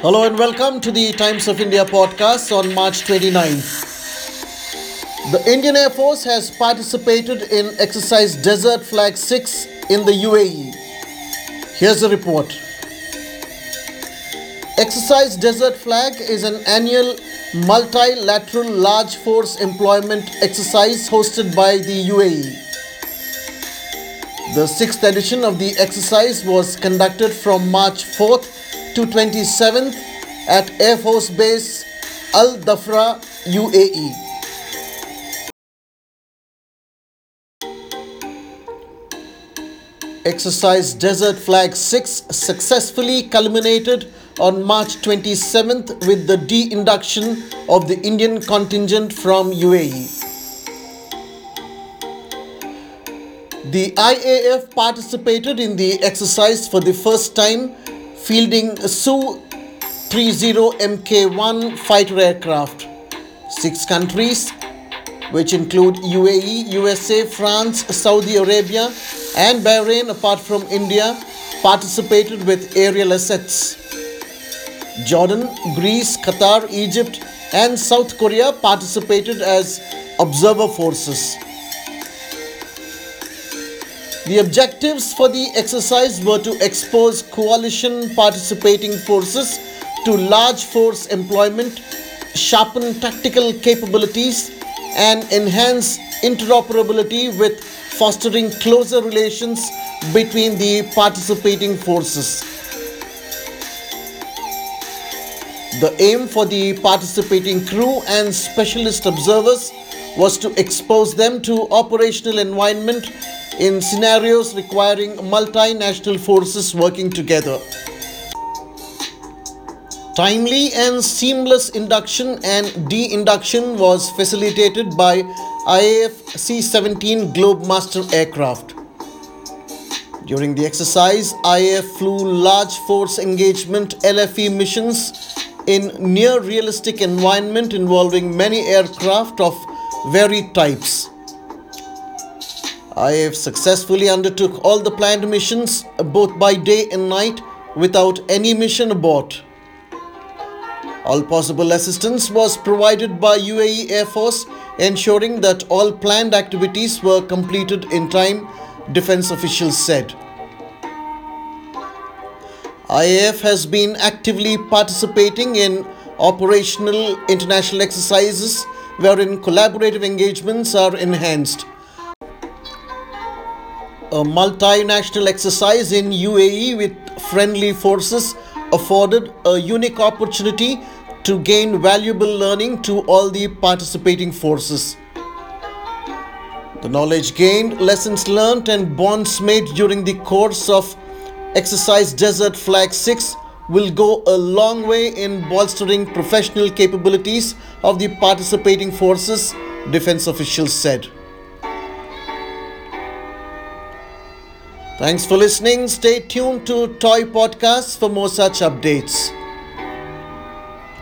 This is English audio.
Hello and welcome to the Times of India podcast on March 29th. The Indian Air Force has participated in exercise Desert Flag 6 in the UAE. Here's the report. Exercise Desert Flag is an annual multilateral large force employment exercise hosted by the UAE. The sixth edition of the exercise was conducted from March 4th to 27th at Air Force Base Al Dhafra, UAE. Exercise Desert Flag 6 successfully culminated on March 27th with the de-induction of the Indian contingent from UAE. The IAF participated in the exercise for the first time, fielding Su 30 Mk1 fighter aircraft. Six countries, which include UAE, USA, France, Saudi Arabia, and Bahrain, apart from India, participated with aerial assets. Jordan, Greece, Qatar, Egypt, and South Korea participated as observer forces. The objectives for the exercise were to expose coalition participating forces to large force employment, sharpen tactical capabilities, and enhance interoperability with fostering closer relations between the participating forces. The aim for the participating crew and specialist observers was to expose them to operational environment in scenarios requiring multinational forces working together. Timely and seamless induction and de-induction was facilitated by IAF C-17 Globemaster aircraft. During the exercise, IAF flew large force engagement LFE missions in near realistic environment involving many aircraft of varied types. IAF successfully undertook all the planned missions both by day and night without any mission abort. All possible assistance was provided by UAE Air Force, ensuring that all planned activities were completed in time, defense officials said. IAF has been actively participating in operational international exercises wherein collaborative engagements are enhanced a multinational exercise in UAE with friendly forces afforded a unique opportunity to gain valuable learning to all the participating forces. The knowledge gained, lessons learned, and bonds made during the course of Exercise Desert Flag 6 will go a long way in bolstering professional capabilities of the participating forces, defense officials said. Thanks for listening. Stay tuned to TOI Podcasts for more such updates.